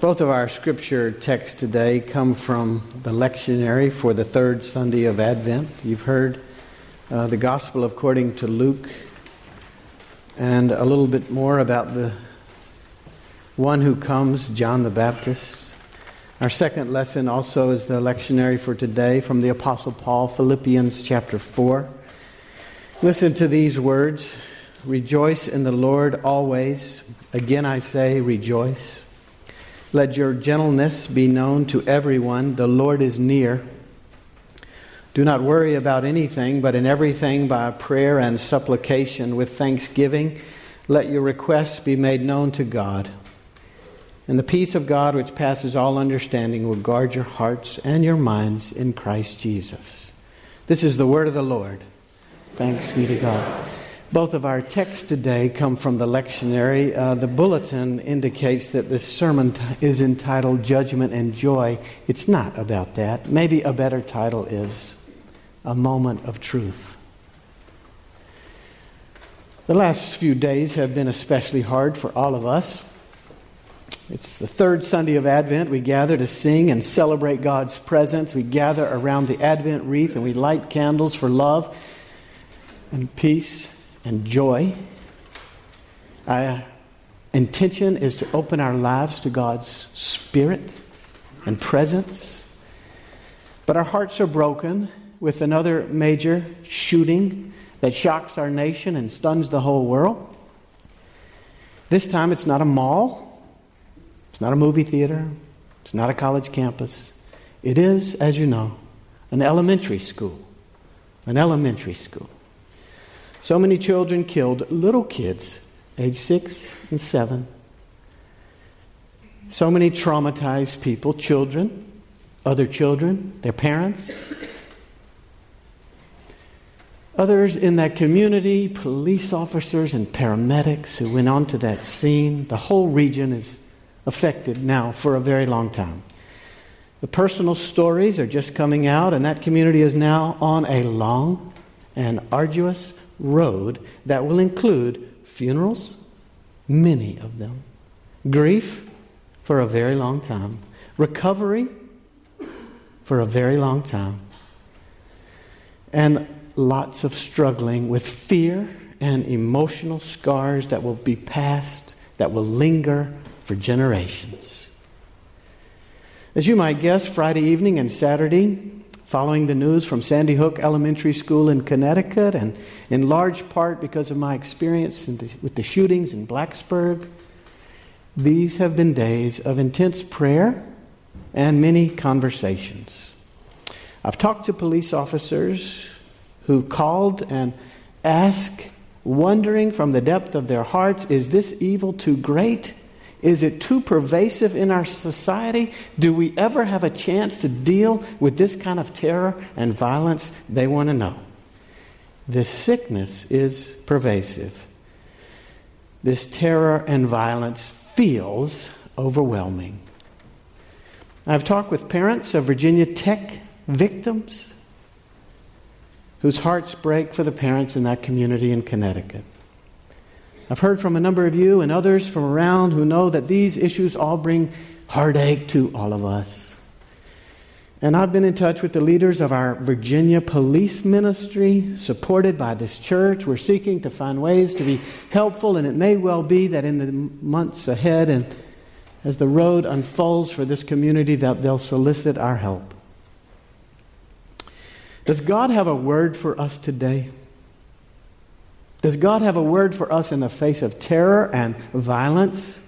Both of our scripture texts today come from the lectionary for the third Sunday of Advent. You've heard uh, the Gospel according to Luke and a little bit more about the one who comes, John the Baptist. Our second lesson also is the lectionary for today from the Apostle Paul, Philippians chapter 4. Listen to these words Rejoice in the Lord always. Again, I say, rejoice. Let your gentleness be known to everyone. The Lord is near. Do not worry about anything, but in everything by prayer and supplication with thanksgiving, let your requests be made known to God. And the peace of God, which passes all understanding, will guard your hearts and your minds in Christ Jesus. This is the word of the Lord. Thanks be to God. Both of our texts today come from the lectionary. Uh, the bulletin indicates that this sermon t- is entitled Judgment and Joy. It's not about that. Maybe a better title is A Moment of Truth. The last few days have been especially hard for all of us. It's the third Sunday of Advent. We gather to sing and celebrate God's presence. We gather around the Advent wreath and we light candles for love and peace and joy. Our intention is to open our lives to God's Spirit and presence. But our hearts are broken with another major shooting that shocks our nation and stuns the whole world. This time it's not a mall, it's not a movie theater, it's not a college campus. It is, as you know, an elementary school. An elementary school. So many children killed, little kids, age six and seven. So many traumatized people, children, other children, their parents. Others in that community, police officers and paramedics who went onto that scene. The whole region is affected now for a very long time. The personal stories are just coming out, and that community is now on a long and arduous road that will include funerals, many of them, grief for a very long time, recovery for a very long time, and lots of struggling with fear and emotional scars that will be passed, that will linger for generations. As you might guess, Friday evening and Saturday, following the news from Sandy Hook Elementary School in Connecticut, and in large part because of my experience the, with the shootings in Blacksburg. These have been days of intense prayer and many conversations. I've talked to police officers who called and asked, wondering from the depth of their hearts, is this evil too great? Is it too pervasive in our society? Do we ever have a chance to deal with this kind of terror and violence? They want to know. This sickness is pervasive. This terror and violence feels overwhelming. I've talked with parents of Virginia Tech victims whose hearts break for the parents in that community in Connecticut. I've heard from a number of you and others from around who know that these issues all bring heartache to all of us. And I've been in touch with the leaders of our Virginia police ministry, supported by this church. We're seeking to find ways to be helpful, and it may well be that in the months ahead and as the road unfolds for this community, that they'll solicit our help. Does God have a word for us today? Does God have a word for us in the face of terror and violence?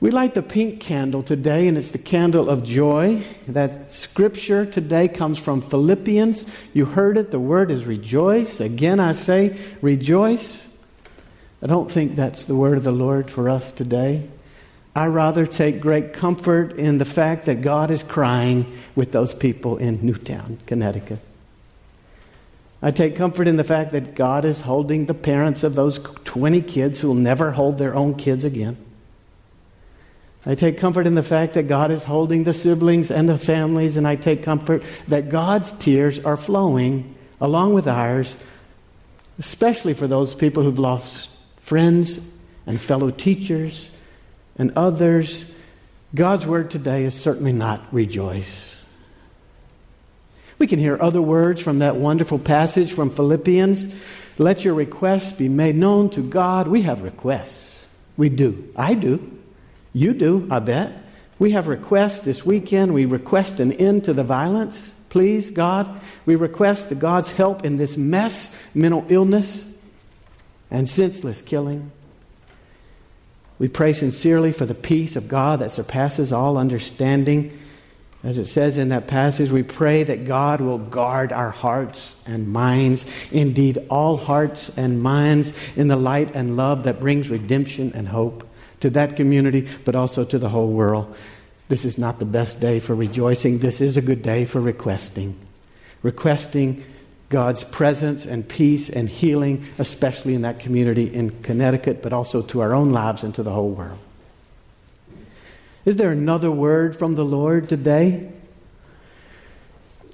We light the pink candle today, and it's the candle of joy. That scripture today comes from Philippians. You heard it. The word is rejoice. Again, I say rejoice. I don't think that's the word of the Lord for us today. I rather take great comfort in the fact that God is crying with those people in Newtown, Connecticut. I take comfort in the fact that God is holding the parents of those 20 kids who will never hold their own kids again. I take comfort in the fact that God is holding the siblings and the families, and I take comfort that God's tears are flowing along with ours, especially for those people who've lost friends and fellow teachers and others, God's word today is certainly not rejoice. We can hear other words from that wonderful passage from Philippians. Let your requests be made known to God. We have requests. We do. I do. You do, I bet. We have requests this weekend. We request an end to the violence. Please, God. We request the God's help in this mess, mental illness, and senseless killing. We pray sincerely for the peace of God that surpasses all understanding. As it says in that passage, we pray that God will guard our hearts and minds, indeed, all hearts and minds, in the light and love that brings redemption and hope to that community, but also to the whole world. This is not the best day for rejoicing. This is a good day for requesting. Requesting God's presence and peace and healing, especially in that community in Connecticut, but also to our own lives and to the whole world. Is there another word from the Lord today?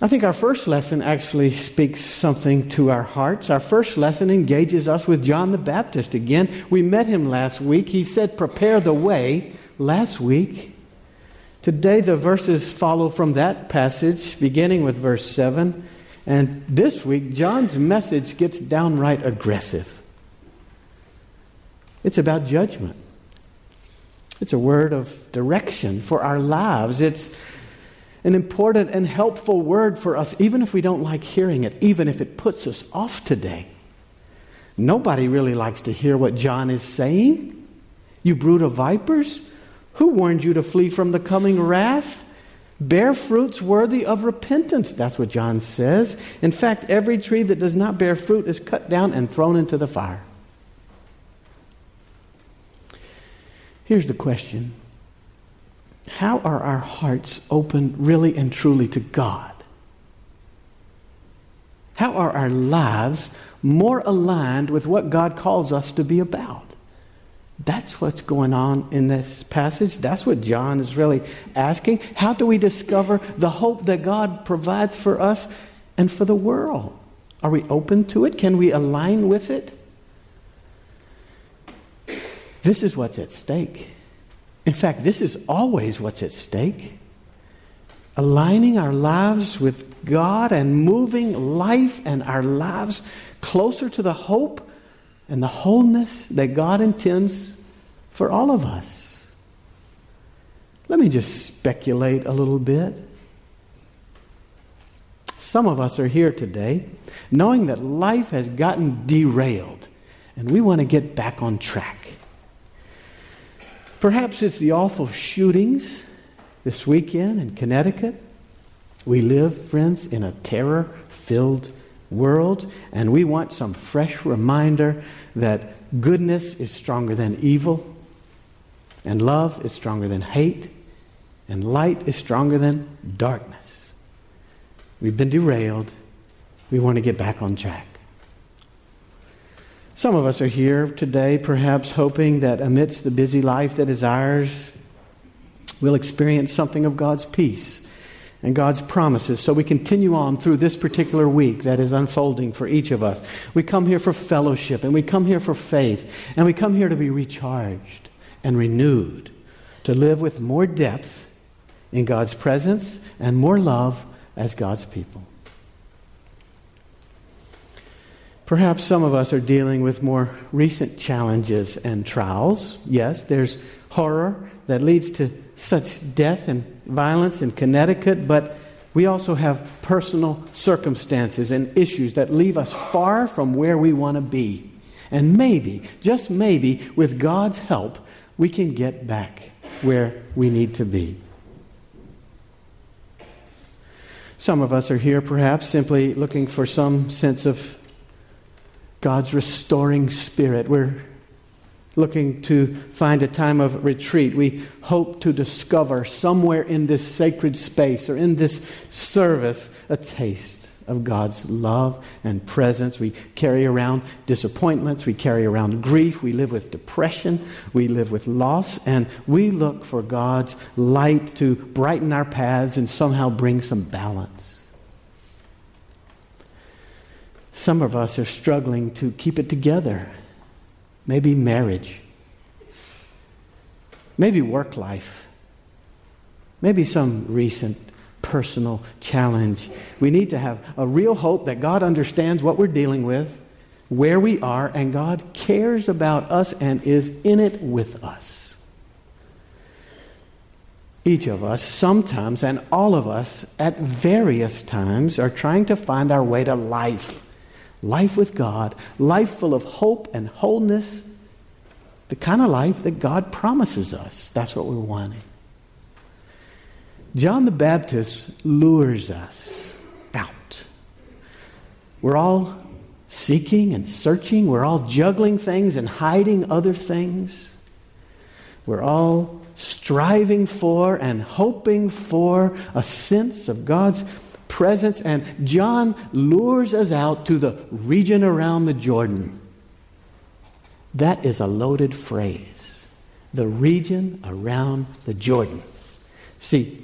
I think our first lesson actually speaks something to our hearts. Our first lesson engages us with John the Baptist again. We met him last week. He said, Prepare the way last week. Today, the verses follow from that passage, beginning with verse 7. And this week, John's message gets downright aggressive. It's about judgment, it's a word of direction for our lives. It's an important and helpful word for us, even if we don't like hearing it, even if it puts us off today. Nobody really likes to hear what John is saying. You brood of vipers, who warned you to flee from the coming wrath? Bear fruits worthy of repentance. That's what John says. In fact, every tree that does not bear fruit is cut down and thrown into the fire. Here's the question How are our hearts open really and truly to God? How are our lives more aligned with what God calls us to be about? That's what's going on in this passage. That's what John is really asking. How do we discover the hope that God provides for us and for the world? Are we open to it? Can we align with it? This is what's at stake. In fact, this is always what's at stake. Aligning our lives with God and moving life and our lives closer to the hope and the wholeness that God intends for all of us. Let me just speculate a little bit. Some of us are here today knowing that life has gotten derailed and we want to get back on track. Perhaps it's the awful shootings this weekend in Connecticut. We live, friends, in a terror filled world, and we want some fresh reminder that goodness is stronger than evil, and love is stronger than hate, and light is stronger than darkness. We've been derailed. We want to get back on track. Some of us are here today, perhaps hoping that amidst the busy life that is ours, we'll experience something of God's peace and God's promises. So we continue on through this particular week that is unfolding for each of us. We come here for fellowship, and we come here for faith, and we come here to be recharged and renewed, to live with more depth in God's presence and more love as God's people. Perhaps some of us are dealing with more recent challenges and trials. Yes, there's horror that leads to such death and violence in Connecticut, but we also have personal circumstances and issues that leave us far from where we want to be. And maybe, just maybe, with God's help, we can get back where we need to be. Some of us are here perhaps simply looking for some sense of God's restoring spirit. We're looking to find a time of retreat. We hope to discover somewhere in this sacred space or in this service a taste of God's love and presence. We carry around disappointments, we carry around grief, we live with depression, we live with loss, and we look for God's light to brighten our paths and somehow bring some balance. Some of us are struggling to keep it together maybe marriage. maybe work life, maybe some recent personal challenge. We need to have a real hope that God understands what we're dealing with, where we are, and God cares about us and is in it with us. Each of us, sometimes, and all of us at various times, are trying to find our way to life. Life with God, life full of hope and wholeness, the kind of life that God promises us. That's what we're wanting. John the Baptist lures us out. We're all seeking and searching. We're all juggling things and hiding other things. We're all striving for and hoping for a sense of God's presence. And John lures us out to the region around the Jordan. That is a loaded phrase. The region around the Jordan. See,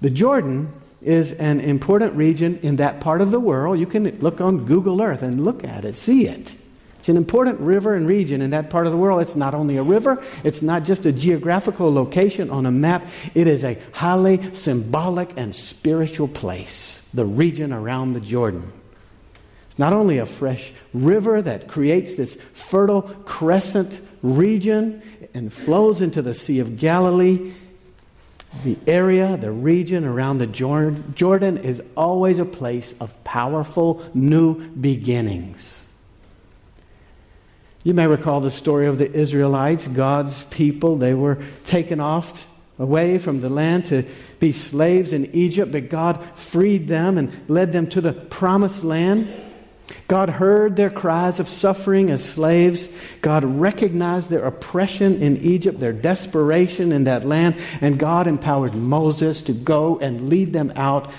the Jordan is an important region in that part of the world. You can look on Google Earth and look at it, see it. It's an important river and region in that part of the world. It's not only a river, it's not just a geographical location on a map, it is a highly symbolic and spiritual place, the region around the Jordan. It's not only a fresh river that creates this fertile crescent region and flows into the Sea of Galilee, the area, the region around the Jordan is always a place of powerful new beginnings. You may recall the story of the Israelites, God's people. They were taken off away from the land to be slaves in Egypt, but God freed them and led them to the promised land. God heard their cries of suffering as slaves. God recognized their oppression in Egypt, their desperation in that land, and God empowered Moses to go and lead them out.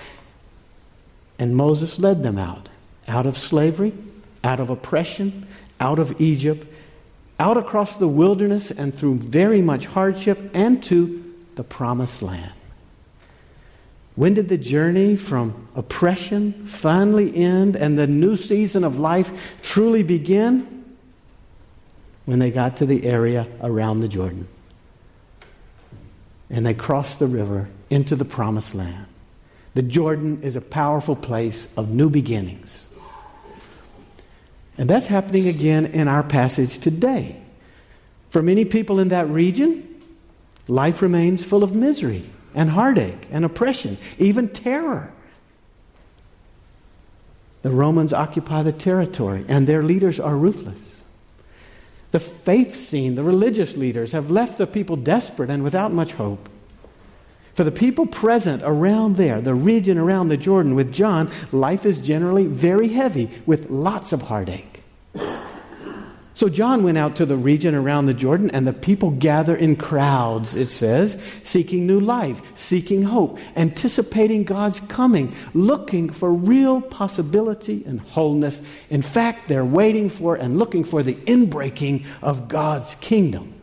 And Moses led them out, out of slavery, out of oppression, out of Egypt, out across the wilderness and through very much hardship, and to the promised land. When did the journey from oppression finally end and the new season of life truly begin? When they got to the area around the Jordan. And they crossed the river into the promised land. The Jordan is a powerful place of new beginnings. And that's happening again in our passage today. For many people in that region, life remains full of misery and heartache and oppression, even terror. The Romans occupy the territory, and their leaders are ruthless. The faith scene, the religious leaders, have left the people desperate and without much hope. For the people present around there, the region around the Jordan with John, life is generally very heavy with lots of heartache. So John went out to the region around the Jordan, and the people gather in crowds, it says, seeking new life, seeking hope, anticipating God's coming, looking for real possibility and wholeness. In fact, they're waiting for and looking for the inbreaking of God's kingdom.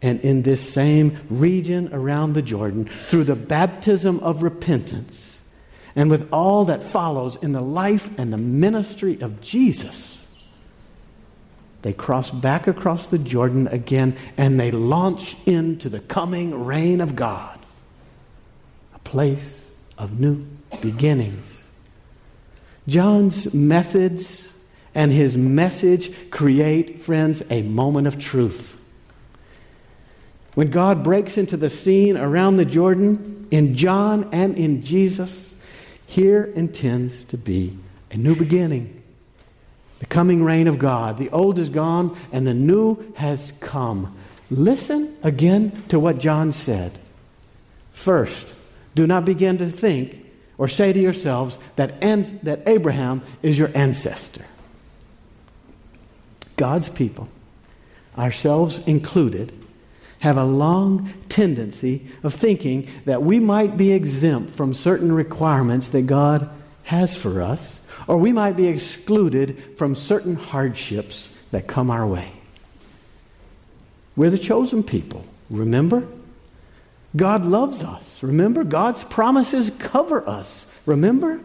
And in this same region around the Jordan, through the baptism of repentance, and with all that follows in the life and the ministry of Jesus, they cross back across the Jordan again and they launch into the coming reign of God, a place of new beginnings. John's methods and his message create, friends, a moment of truth. When God breaks into the scene around the Jordan, in John and in Jesus, here intends to be a new beginning the coming reign of God. The old is gone and the new has come. Listen again to what John said. First, do not begin to think or say to yourselves that, an- that Abraham is your ancestor. God's people, ourselves included, have a long tendency of thinking that we might be exempt from certain requirements that God has for us or we might be excluded from certain hardships that come our way. We're the chosen people, remember? God loves us, remember? God's promises cover us, remember?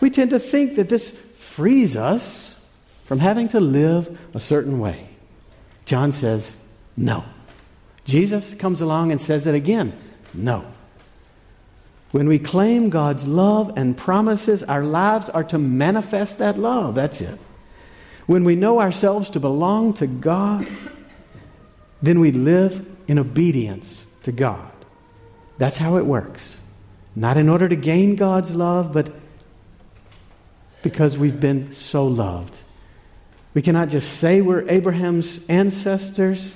We tend to think that this frees us from having to live a certain way. John says, no. Jesus comes along and says it again no. When we claim God's love and promises, our lives are to manifest that love. That's it. When we know ourselves to belong to God, then we live in obedience to God. That's how it works. Not in order to gain God's love, but because we've been so loved. We cannot just say we're Abraham's ancestors.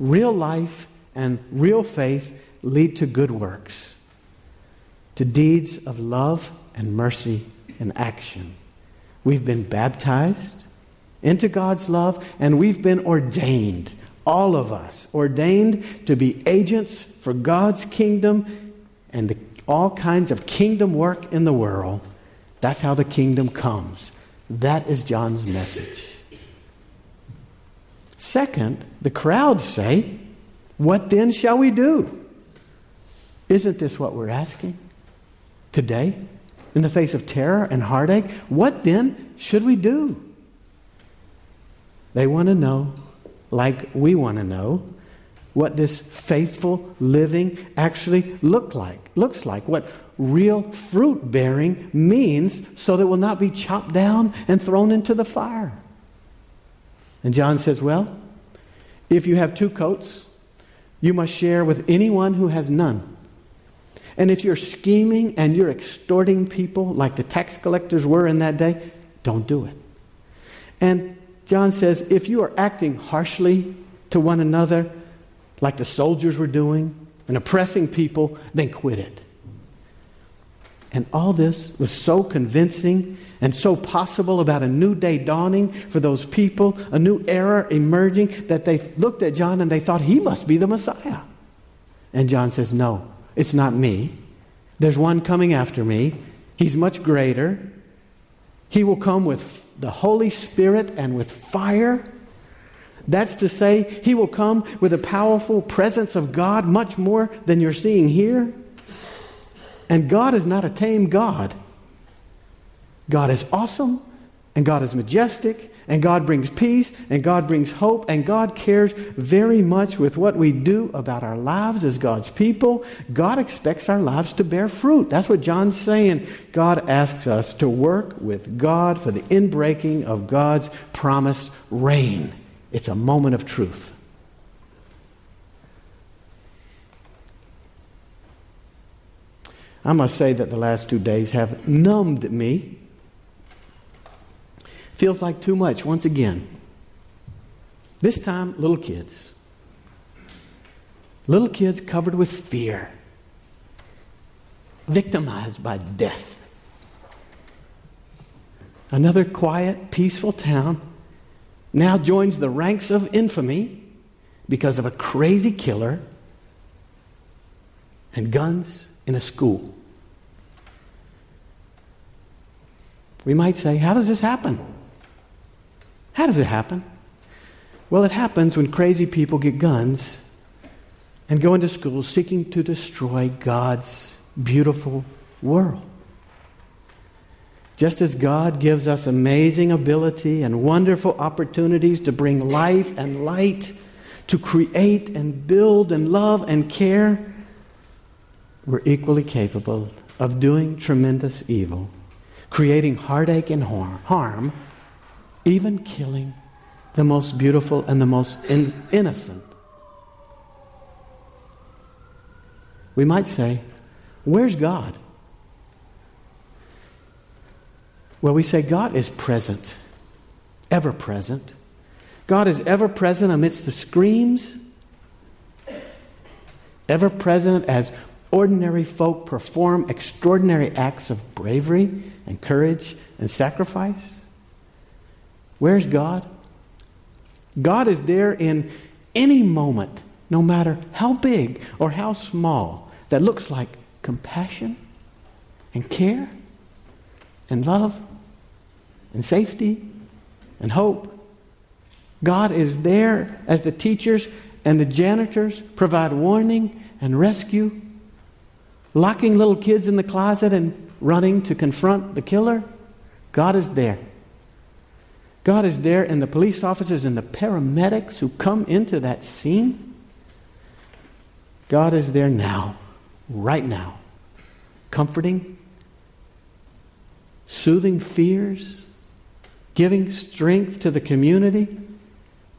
Real life and real faith lead to good works, to deeds of love and mercy and action. We've been baptized into God's love, and we've been ordained, all of us, ordained to be agents for God's kingdom and the, all kinds of kingdom work in the world. That's how the kingdom comes. That is John's message. Second, the crowds say, What then shall we do? Isn't this what we're asking today? In the face of terror and heartache, what then should we do? They want to know, like we want to know, what this faithful living actually look like, looks like, what real fruit bearing means so that it will not be chopped down and thrown into the fire. And John says, Well, if you have two coats, you must share with anyone who has none. And if you're scheming and you're extorting people like the tax collectors were in that day, don't do it. And John says, if you are acting harshly to one another, like the soldiers were doing, and oppressing people, then quit it. And all this was so convincing and so possible about a new day dawning for those people, a new era emerging, that they looked at John and they thought he must be the Messiah. And John says, No, it's not me. There's one coming after me. He's much greater. He will come with the Holy Spirit and with fire. That's to say, he will come with a powerful presence of God, much more than you're seeing here. And God is not a tame God. God is awesome, and God is majestic, and God brings peace, and God brings hope, and God cares very much with what we do about our lives as God's people. God expects our lives to bear fruit. That's what John's saying. God asks us to work with God for the inbreaking of God's promised reign. It's a moment of truth. I must say that the last two days have numbed me Feels like too much once again. This time, little kids. Little kids covered with fear, victimized by death. Another quiet, peaceful town now joins the ranks of infamy because of a crazy killer and guns in a school. We might say, How does this happen? How does it happen? Well, it happens when crazy people get guns and go into schools seeking to destroy God's beautiful world. Just as God gives us amazing ability and wonderful opportunities to bring life and light, to create and build and love and care, we're equally capable of doing tremendous evil, creating heartache and harm even killing the most beautiful and the most in- innocent. We might say, Where's God? Well, we say God is present, ever present. God is ever present amidst the screams, ever present as ordinary folk perform extraordinary acts of bravery and courage and sacrifice. Where's God? God is there in any moment, no matter how big or how small, that looks like compassion and care and love and safety and hope. God is there as the teachers and the janitors provide warning and rescue, locking little kids in the closet and running to confront the killer. God is there. God is there, and the police officers and the paramedics who come into that scene God is there now, right now, comforting, soothing fears, giving strength to the community,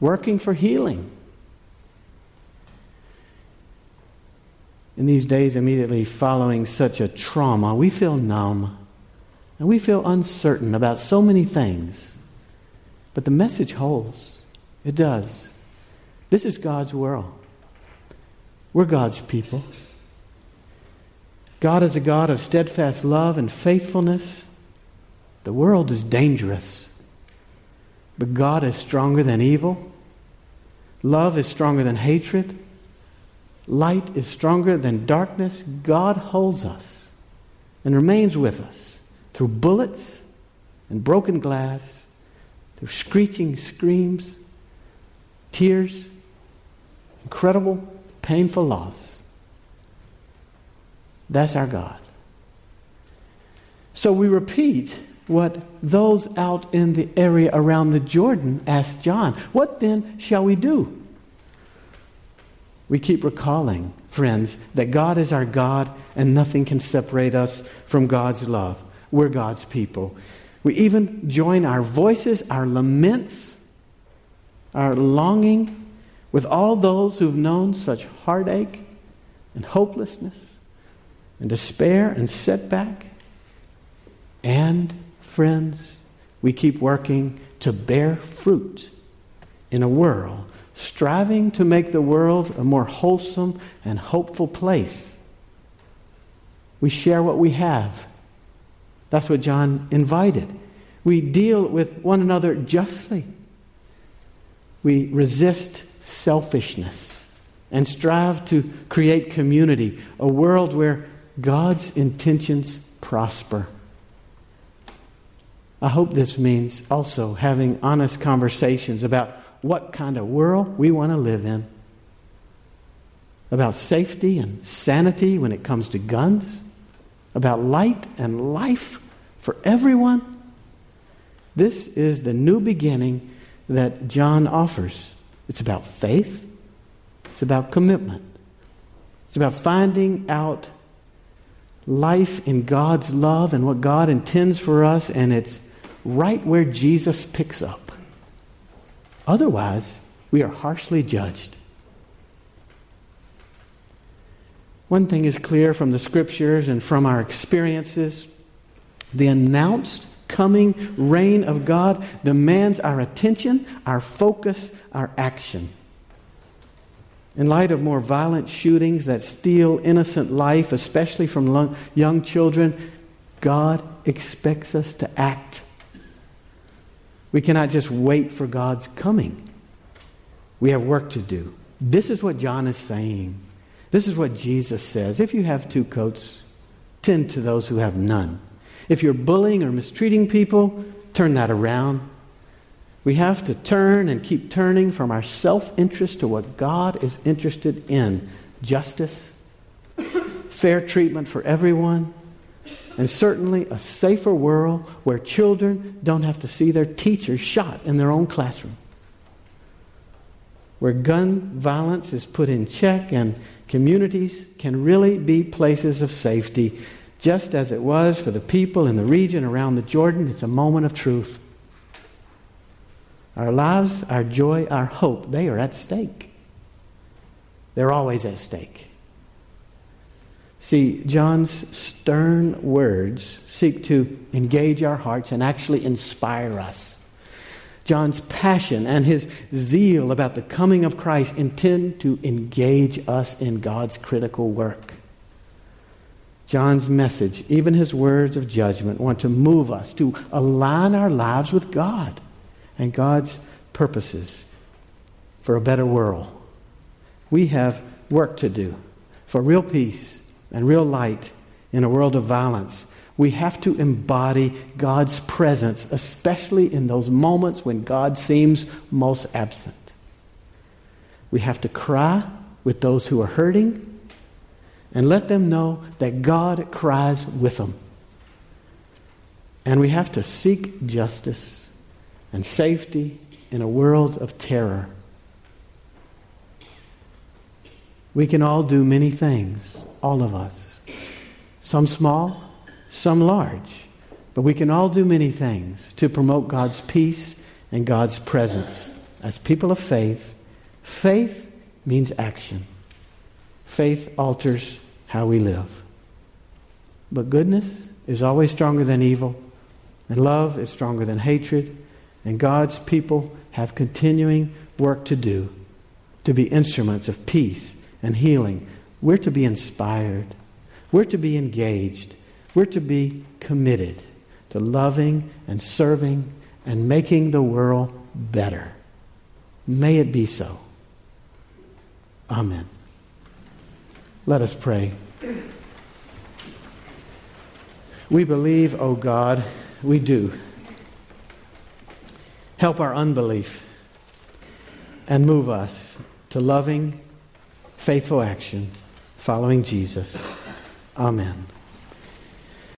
working for healing. In these days immediately following such a trauma, we feel numb and we feel uncertain about so many things. But the message holds. It does. This is God's world. We're God's people. God is a God of steadfast love and faithfulness. The world is dangerous, but God is stronger than evil. Love is stronger than hatred. Light is stronger than darkness. God holds us and remains with us through bullets and broken glass, through screeching screams, tears, incredible, painful loss. That's our God. So we repeat what those out in the area around the Jordan asked John What then shall we do? We keep recalling, friends, that God is our God and nothing can separate us from God's love. We're God's people. We even join our voices, our laments, our longing with all those who've known such heartache and hopelessness and despair and setback. And, friends, we keep working to bear fruit in a world striving to make the world a more wholesome and hopeful place. We share what we have. That's what John invited. We deal with one another justly. We resist selfishness and strive to create community, a world where God's intentions prosper. I hope this means also having honest conversations about what kind of world we want to live in, about safety and sanity when it comes to guns, about light and life for everyone. This is the new beginning that John offers. It's about faith, it's about commitment, it's about finding out life in God's love and what God intends for us, and it's right where Jesus picks up. Otherwise, we are harshly judged. One thing is clear from the scriptures and from our experiences the announced coming reign of God demands our attention, our focus, our action. In light of more violent shootings that steal innocent life, especially from young children, God expects us to act. We cannot just wait for God's coming. We have work to do. This is what John is saying. This is what Jesus says. If you have two coats, tend to those who have none. If you're bullying or mistreating people, turn that around. We have to turn and keep turning from our self interest to what God is interested in justice, fair treatment for everyone, and certainly a safer world where children don't have to see their teachers shot in their own classroom. Where gun violence is put in check and communities can really be places of safety, just as it was for the people in the region around the Jordan. It's a moment of truth. Our lives, our joy, our hope, they are at stake. They're always at stake. See, John's stern words seek to engage our hearts and actually inspire us. John's passion and his zeal about the coming of Christ intend to engage us in God's critical work. John's message, even his words of judgment, want to move us to align our lives with God and God's purposes for a better world. We have work to do for real peace and real light in a world of violence. We have to embody God's presence, especially in those moments when God seems most absent. We have to cry with those who are hurting and let them know that God cries with them. And we have to seek justice and safety in a world of terror. We can all do many things, all of us. Some small, some large. But we can all do many things to promote God's peace and God's presence. As people of faith, faith means action. Faith alters how we live. But goodness is always stronger than evil, and love is stronger than hatred, and God's people have continuing work to do to be instruments of peace and healing. We're to be inspired. We're to be engaged. We're to be committed to loving and serving and making the world better. May it be so. Amen. Let us pray. We believe, O oh God, we do. Help our unbelief and move us to loving, faithful action following Jesus. Amen.